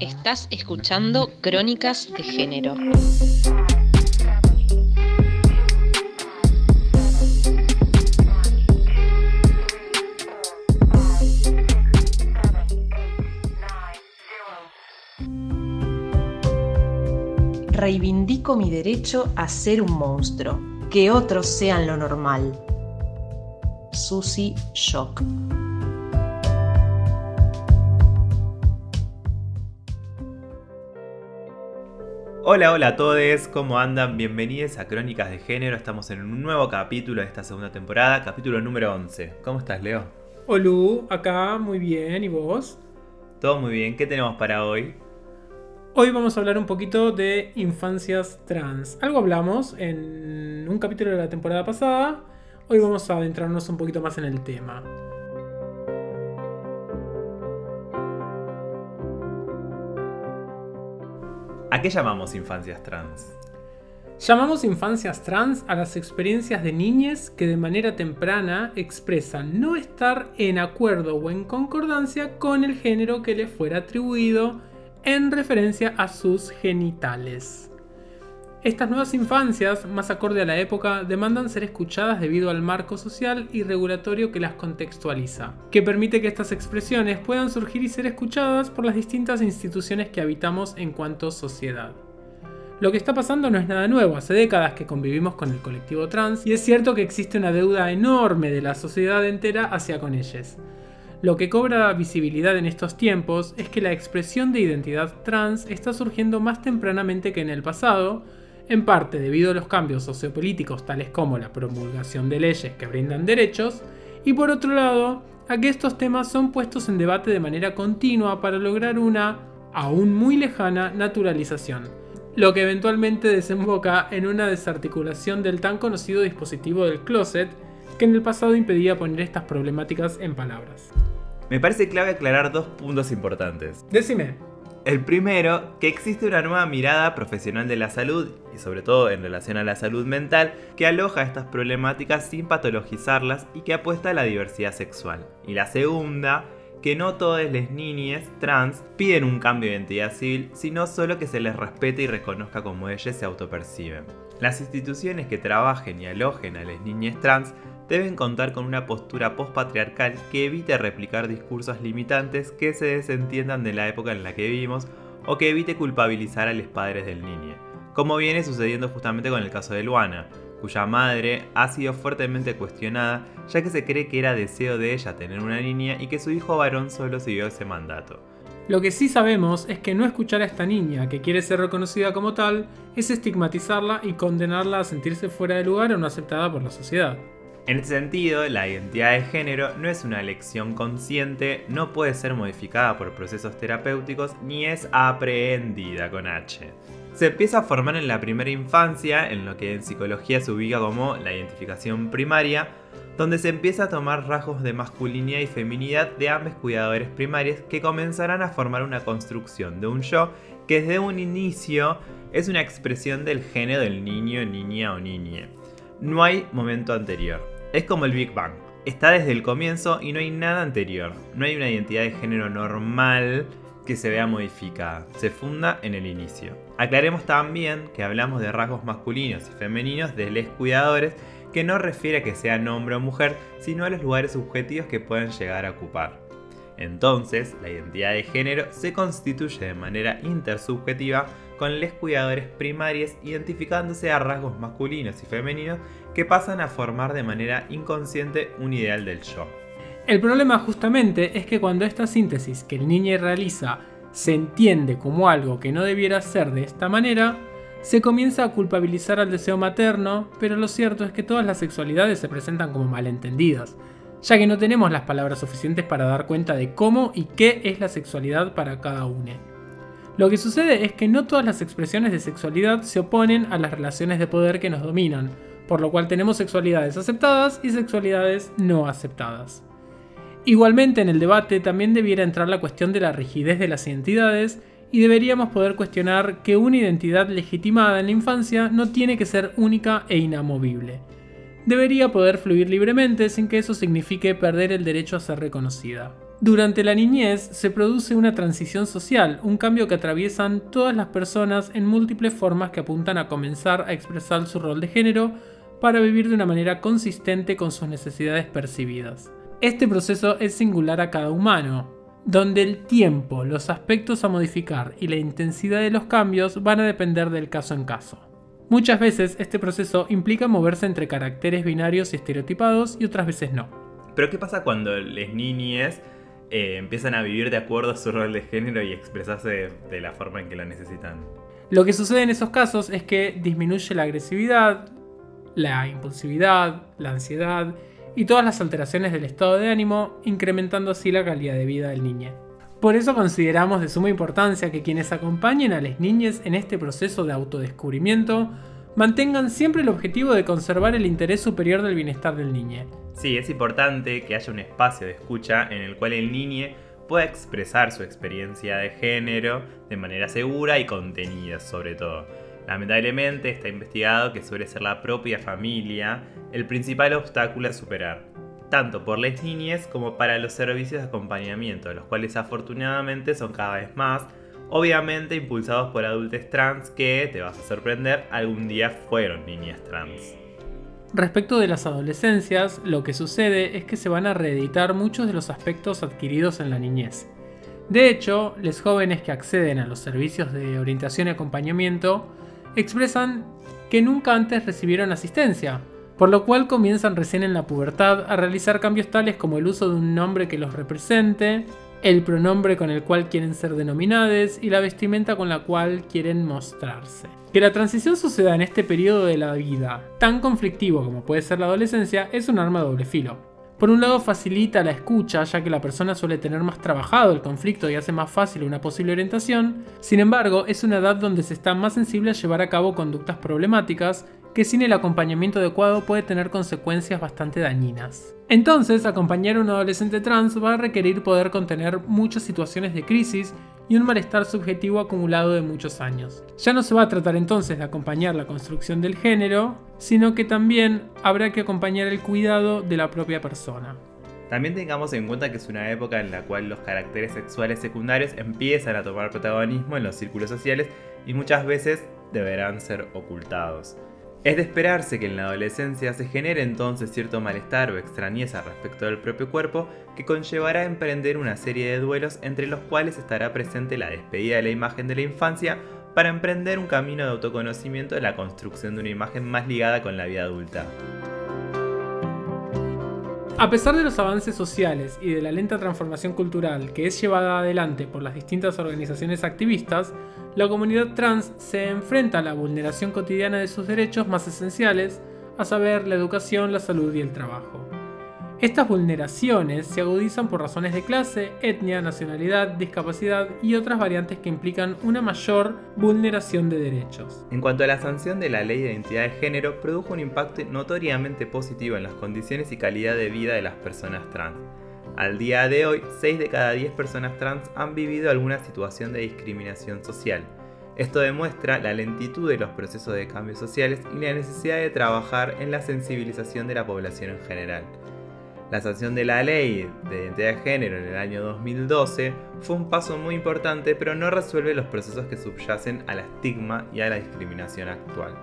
Estás escuchando Crónicas de Género. Reivindico mi derecho a ser un monstruo, que otros sean lo normal. Susie Shock. Hola, hola a todos, ¿cómo andan? Bienvenidos a Crónicas de Género. Estamos en un nuevo capítulo de esta segunda temporada, capítulo número 11. ¿Cómo estás, Leo? Olu, acá muy bien, ¿y vos? Todo muy bien, ¿qué tenemos para hoy? Hoy vamos a hablar un poquito de infancias trans. Algo hablamos en un capítulo de la temporada pasada. Hoy vamos a adentrarnos un poquito más en el tema. ¿A qué llamamos infancias trans? Llamamos infancias trans a las experiencias de niñas que de manera temprana expresan no estar en acuerdo o en concordancia con el género que le fuera atribuido en referencia a sus genitales. Estas nuevas infancias, más acorde a la época, demandan ser escuchadas debido al marco social y regulatorio que las contextualiza, que permite que estas expresiones puedan surgir y ser escuchadas por las distintas instituciones que habitamos en cuanto sociedad. Lo que está pasando no es nada nuevo, hace décadas que convivimos con el colectivo trans y es cierto que existe una deuda enorme de la sociedad entera hacia con ellos. Lo que cobra visibilidad en estos tiempos es que la expresión de identidad trans está surgiendo más tempranamente que en el pasado, en parte debido a los cambios sociopolíticos tales como la promulgación de leyes que brindan derechos, y por otro lado, a que estos temas son puestos en debate de manera continua para lograr una, aún muy lejana, naturalización, lo que eventualmente desemboca en una desarticulación del tan conocido dispositivo del closet, que en el pasado impedía poner estas problemáticas en palabras. Me parece clave aclarar dos puntos importantes. Decime. El primero, que existe una nueva mirada profesional de la salud, y sobre todo en relación a la salud mental, que aloja estas problemáticas sin patologizarlas y que apuesta a la diversidad sexual. Y la segunda, que no todas las niñas trans piden un cambio de identidad civil, sino solo que se les respete y reconozca como ellas se autoperciben. Las instituciones que trabajen y alojen a las niñas trans deben contar con una postura postpatriarcal que evite replicar discursos limitantes que se desentiendan de la época en la que vivimos o que evite culpabilizar a los padres del niño, como viene sucediendo justamente con el caso de Luana, cuya madre ha sido fuertemente cuestionada ya que se cree que era deseo de ella tener una niña y que su hijo varón solo siguió ese mandato. Lo que sí sabemos es que no escuchar a esta niña que quiere ser reconocida como tal es estigmatizarla y condenarla a sentirse fuera de lugar o no aceptada por la sociedad. En este sentido, la identidad de género no es una elección consciente, no puede ser modificada por procesos terapéuticos ni es aprehendida con H. Se empieza a formar en la primera infancia, en lo que en psicología se ubica como la identificación primaria, donde se empieza a tomar rasgos de masculinidad y feminidad de ambos cuidadores primarios que comenzarán a formar una construcción de un yo que desde un inicio es una expresión del género del niño, niña o niñe. No hay momento anterior. Es como el Big Bang. Está desde el comienzo y no hay nada anterior. No hay una identidad de género normal que se vea modificada. Se funda en el inicio. Aclaremos también que hablamos de rasgos masculinos y femeninos de les cuidadores que no refiere a que sea hombre o mujer, sino a los lugares subjetivos que pueden llegar a ocupar. Entonces, la identidad de género se constituye de manera intersubjetiva con les cuidadores primarios identificándose a rasgos masculinos y femeninos que pasan a formar de manera inconsciente un ideal del yo. El problema justamente es que cuando esta síntesis que el niño realiza se entiende como algo que no debiera ser de esta manera, se comienza a culpabilizar al deseo materno, pero lo cierto es que todas las sexualidades se presentan como malentendidas, ya que no tenemos las palabras suficientes para dar cuenta de cómo y qué es la sexualidad para cada uno. Lo que sucede es que no todas las expresiones de sexualidad se oponen a las relaciones de poder que nos dominan, por lo cual tenemos sexualidades aceptadas y sexualidades no aceptadas. Igualmente en el debate también debiera entrar la cuestión de la rigidez de las identidades y deberíamos poder cuestionar que una identidad legitimada en la infancia no tiene que ser única e inamovible. Debería poder fluir libremente sin que eso signifique perder el derecho a ser reconocida. Durante la niñez se produce una transición social, un cambio que atraviesan todas las personas en múltiples formas que apuntan a comenzar a expresar su rol de género para vivir de una manera consistente con sus necesidades percibidas. Este proceso es singular a cada humano, donde el tiempo, los aspectos a modificar y la intensidad de los cambios van a depender del caso en caso. Muchas veces este proceso implica moverse entre caracteres binarios y estereotipados y otras veces no. Pero ¿qué pasa cuando las niñas eh, empiezan a vivir de acuerdo a su rol de género y expresarse de, la forma en que lo necesitan? Lo que sucede en esos casos es que disminuye la agresividad, la impulsividad, la ansiedad y todas las alteraciones del estado de ánimo, incrementando así la calidad de vida del niño. Por eso consideramos de suma importancia que quienes acompañen a las niñas en este proceso de autodescubrimiento mantengan siempre el objetivo de conservar el interés superior del bienestar del niño. Sí, es importante que haya un espacio de escucha en el cual el niño pueda expresar su experiencia de género de manera segura y contenida sobre todo. Lamentablemente está investigado que suele ser la propia familia el principal obstáculo a superar, tanto por las niñas como para los servicios de acompañamiento, los cuales afortunadamente son cada vez más, obviamente impulsados por adultos trans que, te vas a sorprender, algún día fueron niñas trans. Respecto de las adolescencias, lo que sucede es que se van a reeditar muchos de los aspectos adquiridos en la niñez. De hecho, los jóvenes que acceden a los servicios de orientación y acompañamiento expresan que nunca antes recibieron asistencia, por lo cual comienzan recién en la pubertad a realizar cambios tales como el uso de un nombre que los represente, el pronombre con el cual quieren ser denominados y la vestimenta con la cual quieren mostrarse. Que la transición suceda en este periodo de la vida, tan conflictivo como puede ser la adolescencia, es un arma de doble filo. Por un lado facilita la escucha, ya que la persona suele tener más trabajado el conflicto y hace más fácil una posible orientación, sin embargo es una edad donde se está más sensible a llevar a cabo conductas problemáticas que sin el acompañamiento adecuado puede tener consecuencias bastante dañinas. Entonces, acompañar a un adolescente trans va a requerir poder contener muchas situaciones de crisis y un malestar subjetivo acumulado de muchos años. Ya no se va a tratar entonces de acompañar la construcción del género, sino que también habrá que acompañar el cuidado de la propia persona. También tengamos en cuenta que es una época en la cual los caracteres sexuales secundarios empiezan a tomar protagonismo en los círculos sociales y muchas veces deberán ser ocultados. Es de esperarse que en la adolescencia se genere entonces cierto malestar o extrañeza respecto del propio cuerpo que conllevará a emprender una serie de duelos entre los cuales estará presente la despedida de la imagen de la infancia para emprender un camino de autoconocimiento de la construcción de una imagen más ligada con la vida adulta. A pesar de los avances sociales y de la lenta transformación cultural que es llevada adelante por las distintas organizaciones activistas, la comunidad trans se enfrenta a la vulneración cotidiana de sus derechos más esenciales, a saber, la educación, la salud y el trabajo. Estas vulneraciones se agudizan por razones de clase, etnia, nacionalidad, discapacidad y otras variantes que implican una mayor vulneración de derechos. En cuanto a la sanción de la ley de identidad de género, produjo un impacto notoriamente positivo en las condiciones y calidad de vida de las personas trans. Al día de hoy, 6 de cada 10 personas trans han vivido alguna situación de discriminación social. Esto demuestra la lentitud de los procesos de cambios sociales y la necesidad de trabajar en la sensibilización de la población en general. La sanción de la ley de identidad de género en el año 2012 fue un paso muy importante, pero no resuelve los procesos que subyacen al estigma y a la discriminación actual.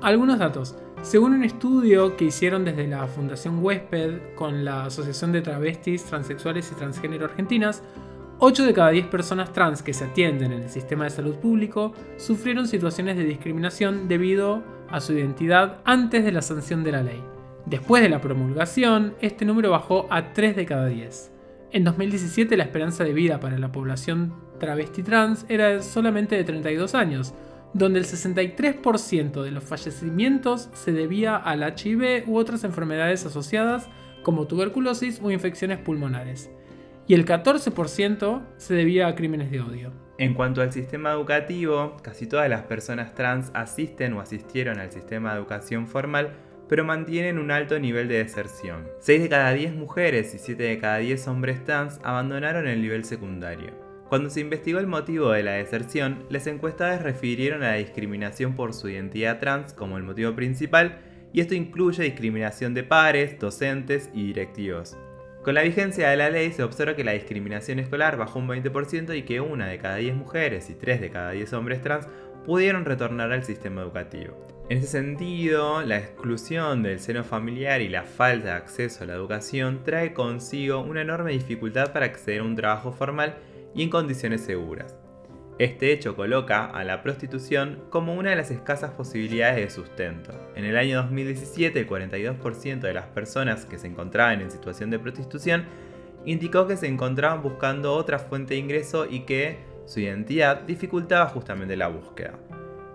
Algunos datos. Según un estudio que hicieron desde la Fundación Huésped con la Asociación de Travestis, Transexuales y Transgénero Argentinas, 8 de cada 10 personas trans que se atienden en el sistema de salud público sufrieron situaciones de discriminación debido a su identidad antes de la sanción de la ley. Después de la promulgación, este número bajó a 3 de cada 10. En 2017 la esperanza de vida para la población travesti trans era solamente de 32 años, donde el 63% de los fallecimientos se debía al HIV u otras enfermedades asociadas como tuberculosis o infecciones pulmonares, y el 14% se debía a crímenes de odio. En cuanto al sistema educativo, casi todas las personas trans asisten o asistieron al sistema de educación formal pero mantienen un alto nivel de deserción. 6 de cada 10 mujeres y 7 de cada 10 hombres trans abandonaron el nivel secundario. Cuando se investigó el motivo de la deserción, las encuestadas refirieron a la discriminación por su identidad trans como el motivo principal, y esto incluye discriminación de pares, docentes y directivos. Con la vigencia de la ley se observa que la discriminación escolar bajó un 20% y que una de cada 10 mujeres y 3 de cada 10 hombres trans pudieron retornar al sistema educativo. En ese sentido, la exclusión del seno familiar y la falta de acceso a la educación trae consigo una enorme dificultad para acceder a un trabajo formal y en condiciones seguras. Este hecho coloca a la prostitución como una de las escasas posibilidades de sustento. En el año 2017, el 42% de las personas que se encontraban en situación de prostitución indicó que se encontraban buscando otra fuente de ingreso y que su identidad dificultaba justamente la búsqueda.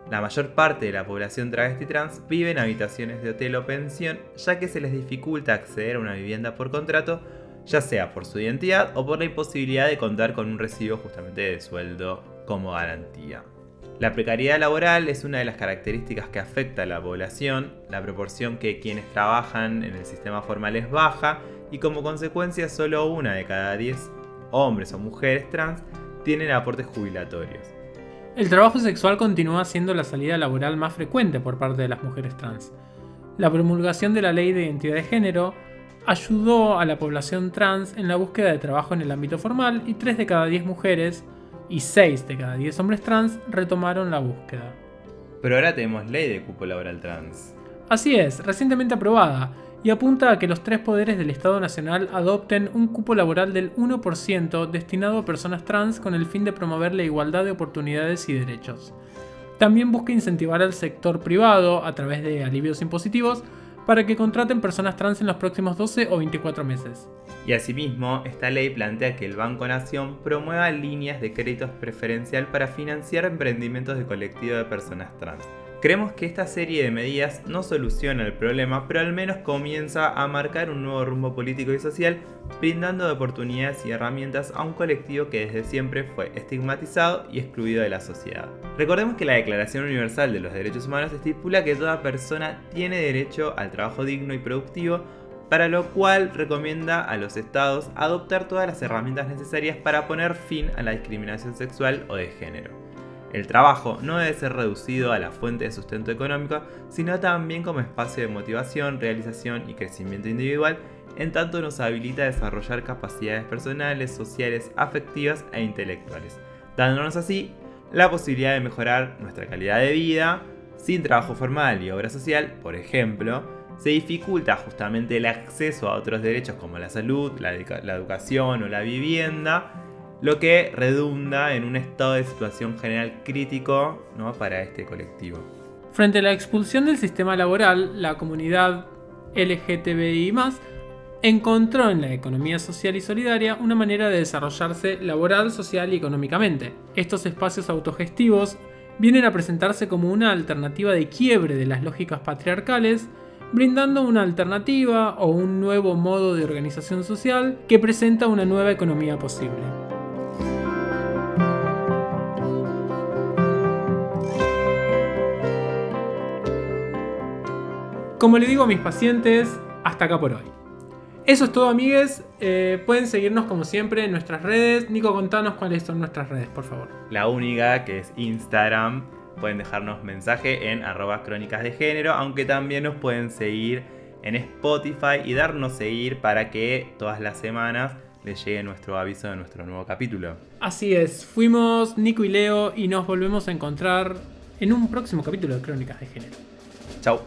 La mayor parte de la población travesti trans vive en habitaciones de hotel o pensión, ya que se les dificulta acceder a una vivienda por contrato, ya sea por su identidad o por la imposibilidad de contar con un recibo justamente de sueldo como garantía. La precariedad laboral es una de las características que afecta a la población, la proporción que quienes trabajan en el sistema formal es baja y como consecuencia solo una de cada 10 hombres o mujeres trans tienen aportes jubilatorios. El trabajo sexual continúa siendo la salida laboral más frecuente por parte de las mujeres trans. La promulgación de la ley de identidad de género ayudó a la población trans en la búsqueda de trabajo en el ámbito formal y 3 de cada 10 mujeres y 6 de cada 10 hombres trans retomaron la búsqueda. Pero ahora tenemos ley de cupo laboral trans. Así es, recientemente aprobada, y apunta a que los tres poderes del Estado Nacional adopten un cupo laboral del 1% destinado a personas trans con el fin de promover la igualdad de oportunidades y derechos. También busca incentivar al sector privado, a través de alivios impositivos, para que contraten personas trans en los próximos 12 o 24 meses. Y asimismo, esta ley plantea que el Banco Nación promueva líneas de créditos preferencial para financiar emprendimientos de colectivo de personas trans. Creemos que esta serie de medidas no soluciona el problema, pero al menos comienza a marcar un nuevo rumbo político y social, brindando oportunidades y herramientas a un colectivo que desde siempre fue estigmatizado y excluido de la sociedad. Recordemos que la Declaración Universal de los Derechos Humanos estipula que toda persona tiene derecho al trabajo digno y productivo, para lo cual recomienda a los estados adoptar todas las herramientas necesarias para poner fin a la discriminación sexual o de género. El trabajo no debe ser reducido a la fuente de sustento económico, sino también como espacio de motivación, realización y crecimiento individual, en tanto nos habilita a desarrollar capacidades personales, sociales, afectivas e intelectuales, dándonos así la posibilidad de mejorar nuestra calidad de vida. Sin trabajo formal y obra social, por ejemplo, se dificulta justamente el acceso a otros derechos como la salud, la, educación o la vivienda, lo que redunda en un estado de situación general crítico ¿no? para este colectivo. Frente a la expulsión del sistema laboral, la comunidad LGTBI encontró en la economía social y solidaria una manera de desarrollarse laboral, social y económicamente. Estos espacios autogestivos vienen a presentarse como una alternativa de quiebre de las lógicas patriarcales, brindando una alternativa o un nuevo modo de organización social que presenta una nueva economía posible. Como le digo a mis pacientes, hasta acá por hoy. Eso es todo, amigues. Eh, pueden seguirnos como siempre en nuestras redes. Nico, contanos cuáles son nuestras redes, por favor. La única, que es Instagram. Pueden dejarnos mensaje en arroba crónicas de género, aunque también nos pueden seguir en Spotify y darnos seguir para que todas las semanas les llegue nuestro aviso de nuestro nuevo capítulo. Así es, fuimos Nico y Leo y nos volvemos a encontrar en un próximo capítulo de Crónicas de Género. Chao.